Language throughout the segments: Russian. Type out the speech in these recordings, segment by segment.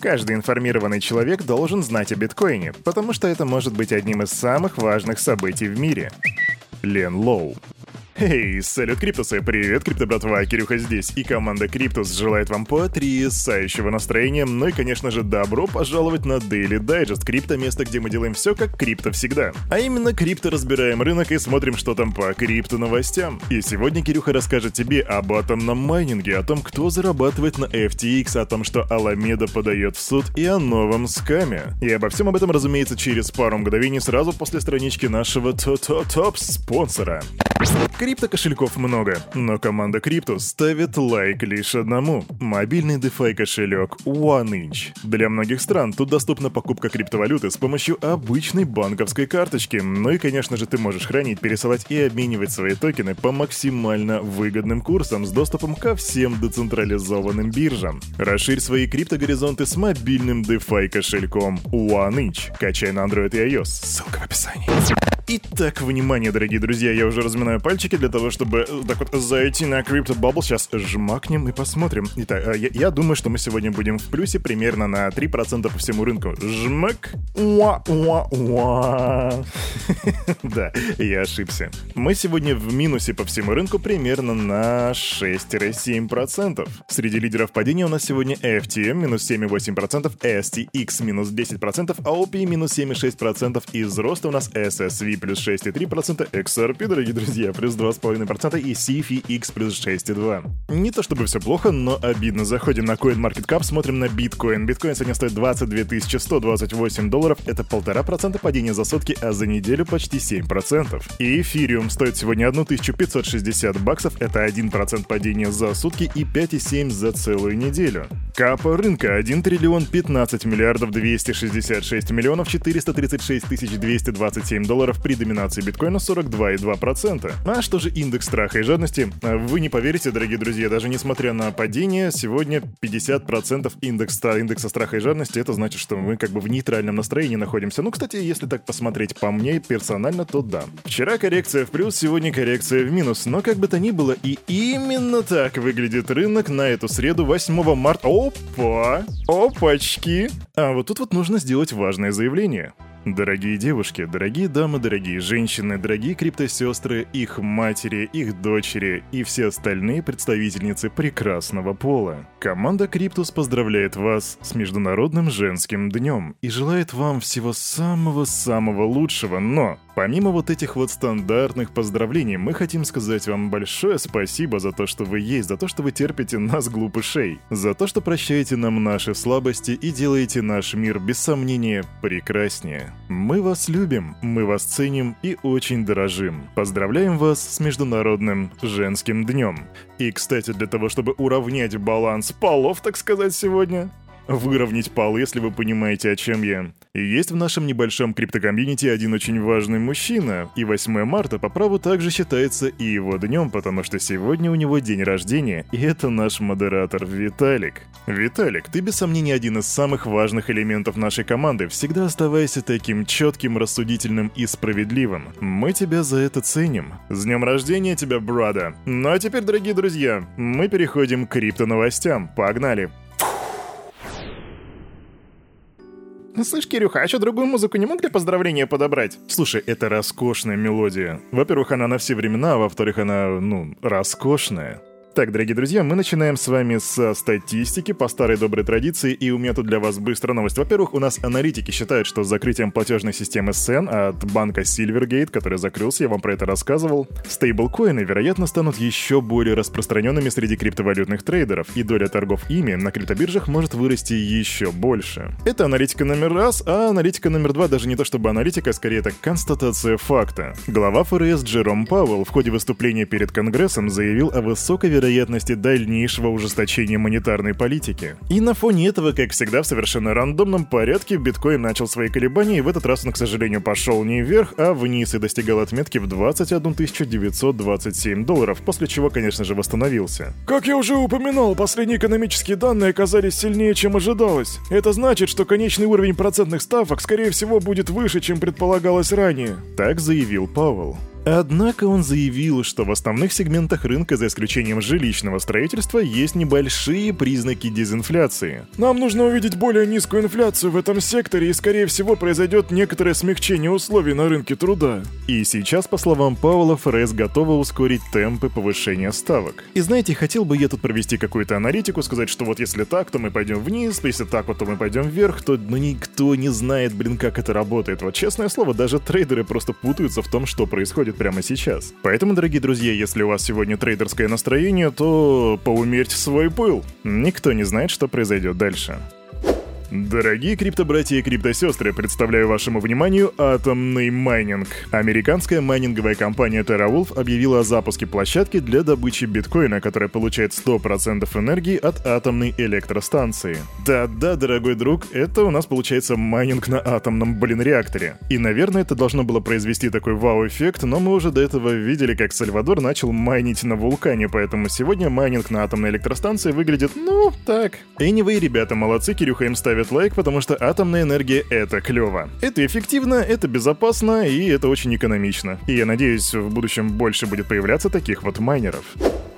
Каждый информированный человек должен знать о биткоине, потому что это может быть одним из самых важных событий в мире. Лен Лоу Эй, салют, Криптусы! Привет, Крипто братва, Кирюха здесь, и команда Криптус желает вам потрясающего настроения, ну и, конечно же, добро пожаловать на Daily Digest, крипто место, где мы делаем все как крипто всегда. А именно, крипто разбираем рынок и смотрим, что там по крипто новостям. И сегодня Кирюха расскажет тебе об атомном майнинге, о том, кто зарабатывает на FTX, о том, что Аламеда подает в суд и о новом скаме. И обо всем об этом, разумеется, через пару мгновений сразу после странички нашего топ-топ спонсора. Крипто-кошельков много, но команда Crypto ставит лайк лишь одному. Мобильный DeFi кошелек OneInch. Для многих стран тут доступна покупка криптовалюты с помощью обычной банковской карточки. Ну и, конечно же, ты можешь хранить, пересылать и обменивать свои токены по максимально выгодным курсам с доступом ко всем децентрализованным биржам. Расширь свои криптогоризонты с мобильным DeFi кошельком OneInch. Качай на Android и iOS. Ссылка в описании. Итак, внимание, дорогие друзья, я уже разминаю пальчики для того, чтобы э, так вот зайти на Crypto Bubble. Сейчас жмакнем и посмотрим. Итак, э, я, я думаю, что мы сегодня будем в плюсе примерно на 3% по всему рынку. Жмак. Уа-уа-уа. Да, я ошибся. Мы сегодня в минусе по всему рынку примерно на 6-7%. Среди лидеров падения у нас сегодня FTM минус 7,8%, STX минус 10%, AOP минус 7,6%, из роста у нас SSV плюс 6,3%, XRP, дорогие друзья, плюс 2,5% и CFX плюс 6,2%. Не то чтобы все плохо, но обидно. Заходим на CoinMarketCap, смотрим на биткоин. Биткоин сегодня стоит 22 128 долларов, это полтора процента падения за сутки, а за неделю почти 7%. И эфириум стоит сегодня 1560 баксов, это 1% падения за сутки и 5,7 за целую неделю. Капа рынка 1 триллион 15 миллиардов 266 миллионов 436 тысяч 227 долларов при доминации биткоина 42,2%. А что же индекс страха и жадности? Вы не поверите, дорогие друзья, даже несмотря на падение, сегодня 50% индекса, индекса страха и жадности, это значит, что мы как бы в нейтральном настроении находимся. Ну, кстати, если так посмотреть по мне персонально, то да. Вчера коррекция в плюс, сегодня коррекция в минус, но как бы то ни было, и именно так выглядит рынок на эту среду 8 марта. Опа! Опачки! А вот тут вот нужно сделать важное заявление. Дорогие девушки, дорогие дамы, дорогие женщины, дорогие криптосестры, их матери, их дочери и все остальные представительницы прекрасного пола. Команда Криптус поздравляет вас с Международным женским днем и желает вам всего самого-самого лучшего, но Помимо вот этих вот стандартных поздравлений, мы хотим сказать вам большое спасибо за то, что вы есть, за то, что вы терпите нас, глупышей, за то, что прощаете нам наши слабости и делаете наш мир, без сомнения, прекраснее. Мы вас любим, мы вас ценим и очень дорожим. Поздравляем вас с Международным женским днем. И, кстати, для того, чтобы уравнять баланс полов, так сказать, сегодня, выровнять пол, если вы понимаете, о чем я. И есть в нашем небольшом криптокомьюнити один очень важный мужчина, и 8 марта по праву также считается и его днем, потому что сегодня у него день рождения, и это наш модератор Виталик. Виталик, ты без сомнения один из самых важных элементов нашей команды, всегда оставайся таким четким, рассудительным и справедливым. Мы тебя за это ценим. С днем рождения тебя, brother! Ну а теперь, дорогие друзья, мы переходим к крипто новостям. Погнали! Слышь, Кирюха, а что, другую музыку не мог для поздравления подобрать? Слушай, это роскошная мелодия. Во-первых, она на все времена, а во-вторых, она, ну, роскошная. Так, дорогие друзья, мы начинаем с вами со статистики по старой доброй традиции, и у меня тут для вас быстрая новость. Во-первых, у нас аналитики считают, что с закрытием платежной системы SEN от банка Silvergate, который закрылся, я вам про это рассказывал, стейблкоины, вероятно, станут еще более распространенными среди криптовалютных трейдеров, и доля торгов ими на криптобиржах может вырасти еще больше. Это аналитика номер раз, а аналитика номер два даже не то чтобы аналитика, а скорее это констатация факта. Глава ФРС Джером Пауэлл в ходе выступления перед Конгрессом заявил о высокой вероятности дальнейшего ужесточения монетарной политики. И на фоне этого, как всегда, в совершенно рандомном порядке биткоин начал свои колебания, и в этот раз он, к сожалению, пошел не вверх, а вниз и достигал отметки в 21 927 долларов, после чего, конечно же, восстановился. Как я уже упоминал, последние экономические данные оказались сильнее, чем ожидалось. Это значит, что конечный уровень процентных ставок, скорее всего, будет выше, чем предполагалось ранее. Так заявил Пауэлл. Однако он заявил, что в основных сегментах рынка, за исключением жилищного строительства, есть небольшие признаки дезинфляции. Нам нужно увидеть более низкую инфляцию в этом секторе и, скорее всего, произойдет некоторое смягчение условий на рынке труда. И сейчас, по словам Пауэлла, ФРС готова ускорить темпы повышения ставок. И знаете, хотел бы я тут провести какую-то аналитику, сказать, что вот если так, то мы пойдем вниз, если так, вот, то мы пойдем вверх, то ну, никто не знает, блин, как это работает. Вот честное слово, даже трейдеры просто путаются в том, что происходит прямо сейчас. Поэтому, дорогие друзья, если у вас сегодня трейдерское настроение, то поумерьте свой пыл. Никто не знает, что произойдет дальше. Дорогие криптобратья и криптосестры, представляю вашему вниманию атомный майнинг. Американская майнинговая компания TerraWolf объявила о запуске площадки для добычи биткоина, которая получает 100% энергии от атомной электростанции. Да-да, дорогой друг, это у нас получается майнинг на атомном, блин, реакторе. И, наверное, это должно было произвести такой вау-эффект, но мы уже до этого видели, как Сальвадор начал майнить на вулкане, поэтому сегодня майнинг на атомной электростанции выглядит, ну, так. Anyway, ребята, молодцы, Кирюха им ставит ставит лайк, потому что атомная энергия — это клево. Это эффективно, это безопасно и это очень экономично. И я надеюсь, в будущем больше будет появляться таких вот майнеров.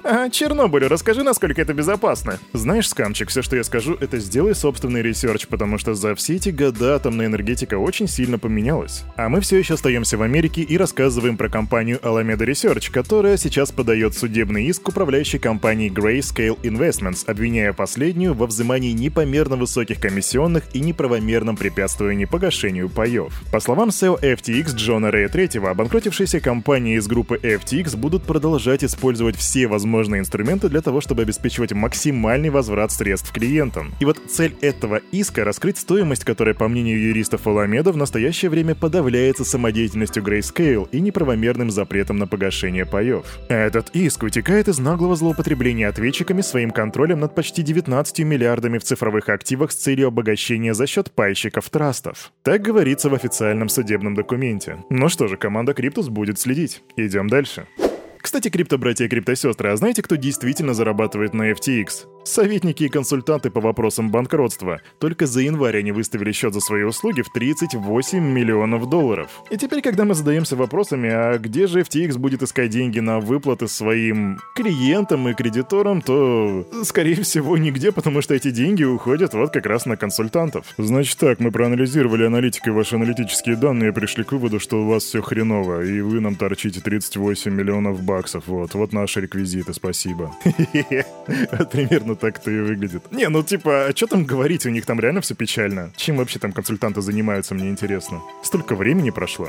А, Чернобылю, расскажи, насколько это безопасно. Знаешь, скамчик, все, что я скажу, это сделай собственный research, потому что за все эти года атомная энергетика очень сильно поменялась. А мы все еще остаемся в Америке и рассказываем про компанию Alameda Research, которая сейчас подает судебный иск управляющей компании Grayscale Investments, обвиняя последнюю во взимании непомерно высоких комиссионных и неправомерном препятствовании погашению паев. По словам CEO FTX Джона Рэя III, обанкротившиеся компании из группы FTX будут продолжать использовать все возможные возможные инструменты для того, чтобы обеспечивать максимальный возврат средств клиентам. И вот цель этого иска — раскрыть стоимость, которая, по мнению юристов Аламеда, в настоящее время подавляется самодеятельностью Grayscale и неправомерным запретом на погашение паев. Этот иск вытекает из наглого злоупотребления ответчиками своим контролем над почти 19 миллиардами в цифровых активах с целью обогащения за счет пайщиков трастов. Так говорится в официальном судебном документе. Ну что же, команда Криптус будет следить. Идем дальше. Кстати, крипто-братья и крипто-сестры, а знаете, кто действительно зарабатывает на FTX? Советники и консультанты по вопросам банкротства. Только за январь они выставили счет за свои услуги в 38 миллионов долларов. И теперь, когда мы задаемся вопросами, а где же FTX будет искать деньги на выплаты своим клиентам и кредиторам, то, скорее всего, нигде, потому что эти деньги уходят вот как раз на консультантов. Значит так, мы проанализировали аналитикой ваши аналитические данные и пришли к выводу, что у вас все хреново, и вы нам торчите 38 миллионов баксов. Вот, вот наши реквизиты, спасибо. Примерно примерно так-то и выглядит. Не, ну типа, а что там говорить, у них там реально все печально. Чем вообще там консультанты занимаются, мне интересно. Столько времени прошло.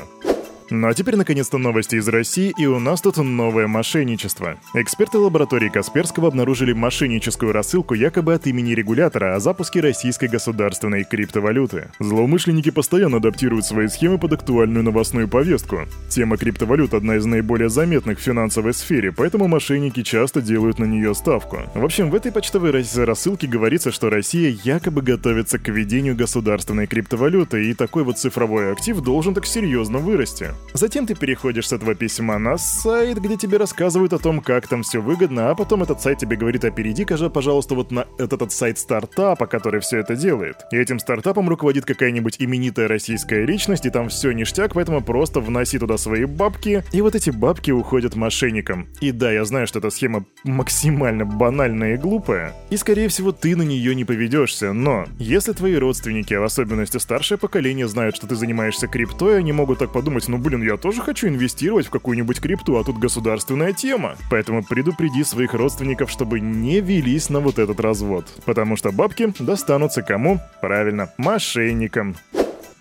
Ну а теперь наконец-то новости из России, и у нас тут новое мошенничество. Эксперты лаборатории Касперского обнаружили мошенническую рассылку якобы от имени регулятора о запуске российской государственной криптовалюты. Злоумышленники постоянно адаптируют свои схемы под актуальную новостную повестку. Тема криптовалют одна из наиболее заметных в финансовой сфере, поэтому мошенники часто делают на нее ставку. В общем, в этой почтовой рассылке говорится, что Россия якобы готовится к введению государственной криптовалюты, и такой вот цифровой актив должен так серьезно вырасти. Затем ты переходишь с этого письма на сайт, где тебе рассказывают о том, как там все выгодно, а потом этот сайт тебе говорит, а перейди-ка пожалуйста, вот на этот, этот сайт стартапа, который все это делает. И этим стартапом руководит какая-нибудь именитая российская личность, и там все ништяк, поэтому просто вноси туда свои бабки, и вот эти бабки уходят мошенникам. И да, я знаю, что эта схема максимально банальная и глупая, и скорее всего ты на нее не поведешься, но если твои родственники, а в особенности старшее поколение, знают, что ты занимаешься криптой, они могут так подумать, ну блин, я тоже хочу инвестировать в какую-нибудь крипту, а тут государственная тема. Поэтому предупреди своих родственников, чтобы не велись на вот этот развод. Потому что бабки достанутся кому? Правильно, мошенникам.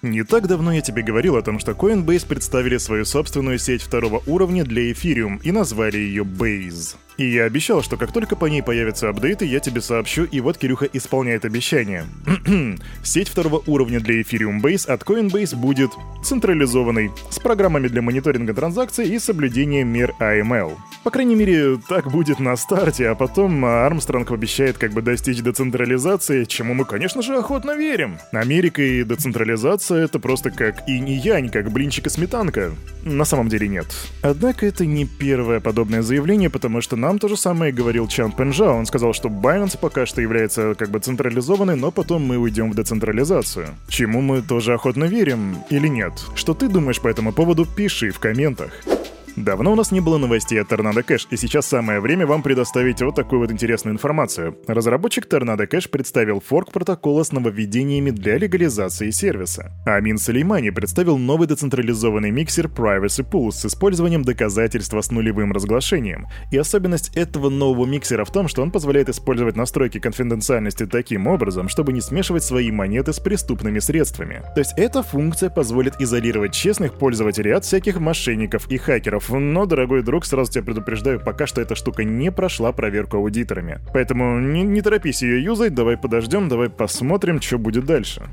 Не так давно я тебе говорил о том, что Coinbase представили свою собственную сеть второго уровня для Ethereum и назвали ее Base. И я обещал, что как только по ней появятся апдейты, я тебе сообщу, и вот Кирюха исполняет обещание. Сеть второго уровня для Ethereum Base от Coinbase будет централизованной, с программами для мониторинга транзакций и соблюдением мер AML. По крайней мере, так будет на старте, а потом Армстронг обещает как бы достичь децентрализации, чему мы, конечно же, охотно верим. Америка и децентрализация — это просто как инь и янь, как блинчик и сметанка. На самом деле нет. Однако это не первое подобное заявление, потому что нам то же самое говорил Чан Пенжа. Он сказал, что Binance пока что является как бы централизованной, но потом мы уйдем в децентрализацию. Чему мы тоже охотно верим или нет? Что ты думаешь по этому поводу, пиши в комментах. Давно у нас не было новостей от Tornado Cash, и сейчас самое время вам предоставить вот такую вот интересную информацию. Разработчик Tornado Cash представил форк протокола с нововведениями для легализации сервиса. Амин Салеймани представил новый децентрализованный миксер Privacy Pool с использованием доказательства с нулевым разглашением. И особенность этого нового миксера в том, что он позволяет использовать настройки конфиденциальности таким образом, чтобы не смешивать свои монеты с преступными средствами. То есть эта функция позволит изолировать честных пользователей от всяких мошенников и хакеров, но, дорогой друг, сразу тебя предупреждаю, пока что эта штука не прошла проверку аудиторами. Поэтому не, не торопись ее юзать, давай подождем, давай посмотрим, что будет дальше.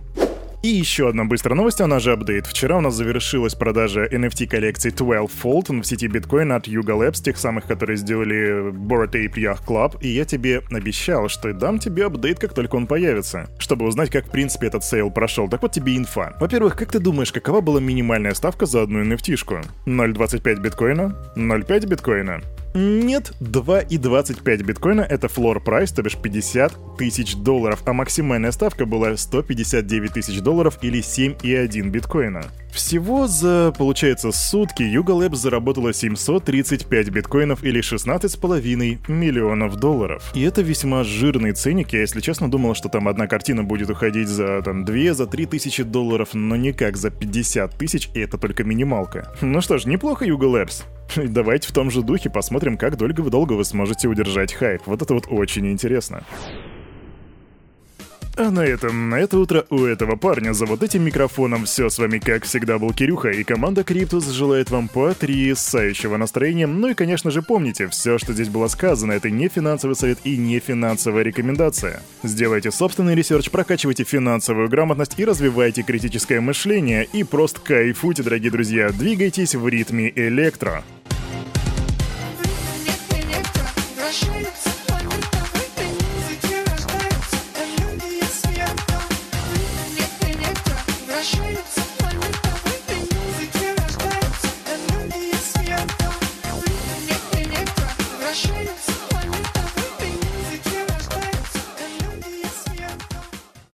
И еще одна быстрая новость, она же update. Вчера у нас завершилась продажа NFT коллекции 12 Fold в сети биткоина от Yuga Labs, тех самых, которые сделали Bored Ape Yacht Club, и я тебе обещал, что дам тебе update, как только он появится, чтобы узнать, как в принципе этот sale прошел. Так вот тебе инфа. Во-первых, как ты думаешь, какова была минимальная ставка за одну NFT-шку? 0.25 биткоина? 0.5 биткоина? Нет, 2,25 биткоина — это floor price, то бишь 50 тысяч долларов, а максимальная ставка была 159 тысяч долларов или 7,1 биткоина. Всего за, получается, сутки Yuga Labs заработала 735 биткоинов или 16,5 миллионов долларов. И это весьма жирный ценник, я, если честно, думал, что там одна картина будет уходить за, там, 2, за 3 тысячи долларов, но никак за 50 тысяч, и это только минималка. Ну что ж, неплохо Yuga Labs. Давайте в том же духе посмотрим, как долго вы долго вы сможете удержать хайп. Вот это вот очень интересно. А на этом, на это утро у этого парня за вот этим микрофоном все с вами как всегда был Кирюха, и команда Криптус желает вам потрясающего настроения. Ну и конечно же помните, все, что здесь было сказано, это не финансовый совет и не финансовая рекомендация. Сделайте собственный research, прокачивайте финансовую грамотность и развивайте критическое мышление, и просто кайфуйте, дорогие друзья, двигайтесь в ритме электро. Shakes.